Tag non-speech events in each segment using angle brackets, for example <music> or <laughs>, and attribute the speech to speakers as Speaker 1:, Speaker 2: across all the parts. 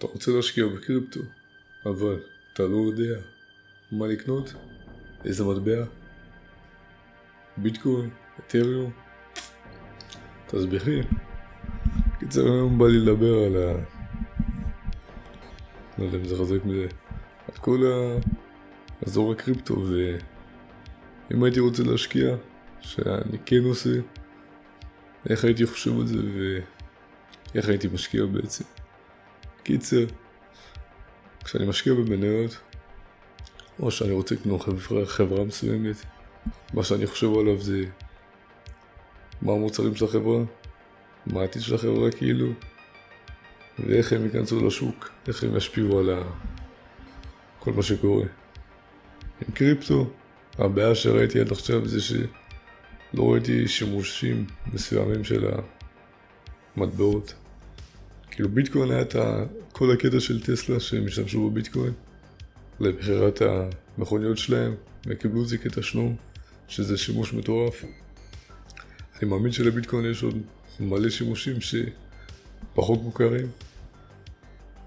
Speaker 1: אתה רוצה להשקיע בקריפטו, אבל אתה לא יודע מה לקנות, איזה מטבע, ביטקוין, אתריום, תסביר לי. קיצר היום בא לי לדבר על ה... לא יודע אם זה חזק מזה, על כל האזור הקריפטו ואם הייתי רוצה להשקיע, שאני כן עושה, איך הייתי חושב על זה ואיך הייתי משקיע בעצם. קיצר, כשאני משקיע במניות, או שאני רוצה לקנות חברה, חברה מסוימת, מה שאני חושב עליו זה מה המוצרים של החברה, מה העתיד של החברה כאילו, ואיך הם ייכנסו לשוק, איך הם ישפיעו על ה... כל מה שקורה. עם קריפטו, הבעיה שראיתי עד עכשיו זה שלא ראיתי שימושים מסוימים של המטבעות. כאילו ביטקוין היה את כל הקטע של טסלה שהם השתמשו בביטקוין לבחירת המכוניות שלהם וקיבלו את זה כתשלום, שזה שימוש מטורף. אני מאמין שלביטקוין יש עוד מלא שימושים שפחות מוכרים.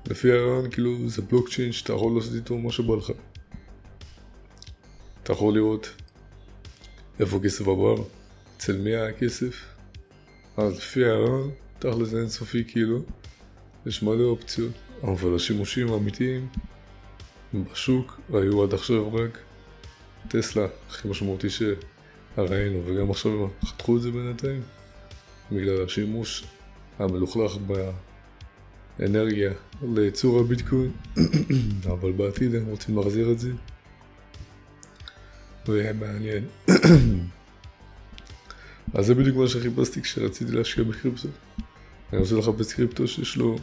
Speaker 1: לפי הרעיון, כאילו, זה בלוקצ'יין שאתה יכול לעשות איתו מה שבא לך. אתה יכול לראות איפה הכסף עבר, אצל מי היה הכסף. אז לפי הרעיון, תכל'ס זה אינסופי כאילו, יש מלא אופציות, אבל השימושים האמיתיים בשוק היו עד עכשיו רק טסלה, הכי משמעותי שראינו, וגם עכשיו חתכו את זה בינתיים, בגלל השימוש המלוכלך באנרגיה לייצור הביטקוין, <clears throat> אבל בעתיד הם רוצים להחזיר את זה, ויהיה מעניין. <clears throat> אז זה בדיוק מה שחיפשתי כשרציתי להשקיע בקריפטו. אני רוצה לחפש קריפטו שיש לו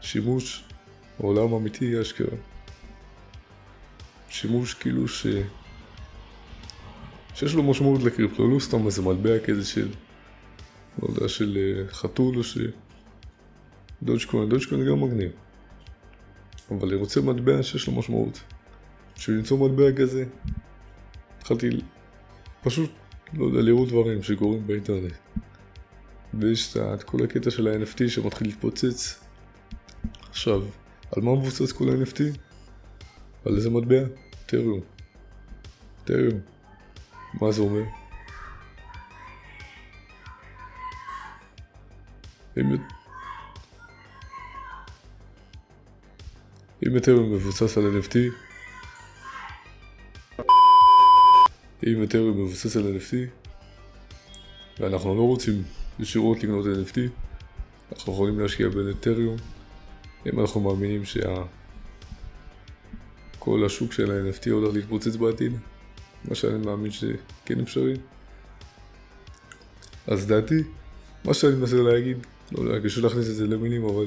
Speaker 1: שימוש עולם אמיתי אשכרה. שימוש כאילו ש... שיש לו משמעות לקריפטו, לא סתם איזה מטבע כזה של, לא יודע, של אה, חתול או ש... דודג'קוין, דודג'קוין גם מגניב. אבל אני רוצה מטבע שיש לו משמעות. בשביל למצוא מטבע כזה, התחלתי פשוט, לא יודע, לראות דברים שקורים באינטרנט. ויש את כל הקטע של ה-NFT שמתחיל להתפוצץ. עכשיו, על מה מבוסס כל ה-NFT? על איזה מטבע? טריום. טריום. מה זה אומר? אם... אם אתריום מבוסס על NFT, אם אתריום מבוסס על NFT, ואנחנו לא רוצים ישירות לקנות NFT, אנחנו יכולים להשקיע בנטריום, אם אנחנו מאמינים שה... כל השוק של ה-NFT הולך להתפוצץ בעתיד, מה שאני מאמין שכן אפשרי. אז דעתי, מה שאני מנסה להגיד, לא יודע, קשה להכניס את זה למילים, אבל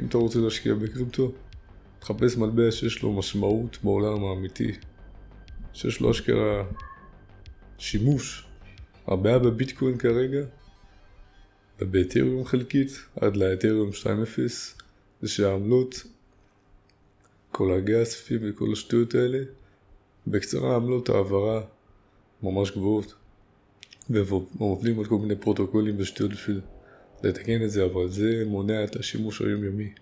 Speaker 1: אם אתה רוצה להשקיע בקריפטו, תחפש מטבע שיש לו משמעות בעולם האמיתי, שיש לו אשכרה שימוש. הבעיה בביטקוין כרגע, ובאתריום חלקית, עד לאתריום 2.0, זה שהעמלות כל הגספי וכל השטויות האלה. בקצרה, עמלות העברה ממש גבוהות. והם עובדים על כל מיני פרוטוקולים ושטויות בשביל לתקן את זה, אבל זה מונע את השימוש היומיומי.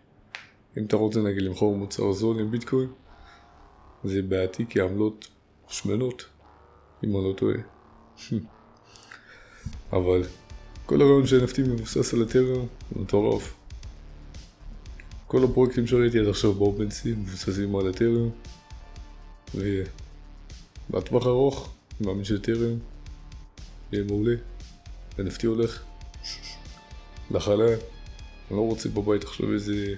Speaker 1: אם אתה רוצה נגיד למכור מוצר זול עם ביטקוין, זה בעייתי כי העמלות שמנות, אם אני לא טועה. <laughs> אבל כל הרעיון של NFT מבוסס על הטרם הוא מטורף. כל הפרויקטים שראיתי עד עכשיו באופנסי מבוססים על הטרם ובטווח ארוך, אני מאמין שטרם יהיה מעולה. NFT הולך לחלל. אני לא רוצה בבית עכשיו איזה,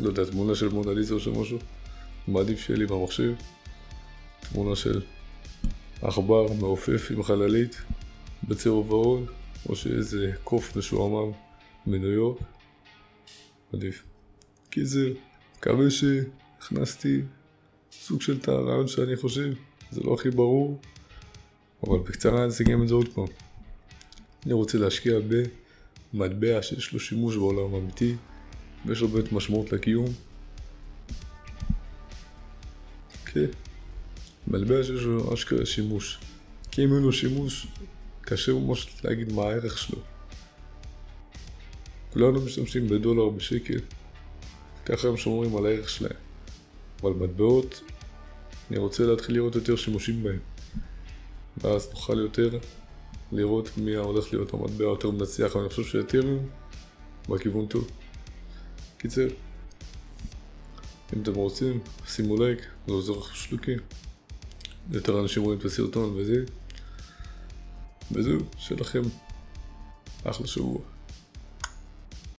Speaker 1: לא יודע, תמונה של מונליזה או של משהו. מעדיף שיהיה לי במחשב תמונה של עכבר מעופף עם חללית בצבע ורוד, או שאיזה קוף משועמם מניו יורק. עדיף. זה, מקווה שהכנסתי סוג של את שאני חושב, זה לא הכי ברור, אבל בקצרה אני אסגם את זה עוד פעם. אני רוצה להשקיע במטבע שיש לו שימוש בעולם אמיתי, ויש לו באמת משמעות לקיום. כן, מטבע שיש לו אשכרה שימוש. כי אם אין לו שימוש, קשה ממש להגיד מה הערך שלו. כולנו משתמשים בדולר בשקל, ככה הם שומרים על הערך שלהם. אבל מטבעות, אני רוצה להתחיל לראות יותר שימושים בהם. ואז נוכל יותר לראות מי הולך להיות המטבע יותר מנצח, ואני חושב שאתריום בכיוון טוב. קיצר, אם אתם רוצים, שימו לייק, זה עוזר לך שלוקים. יותר אנשים רואים את הסרטון וזה. וזהו, שיהיה לכם אחלה שבוע.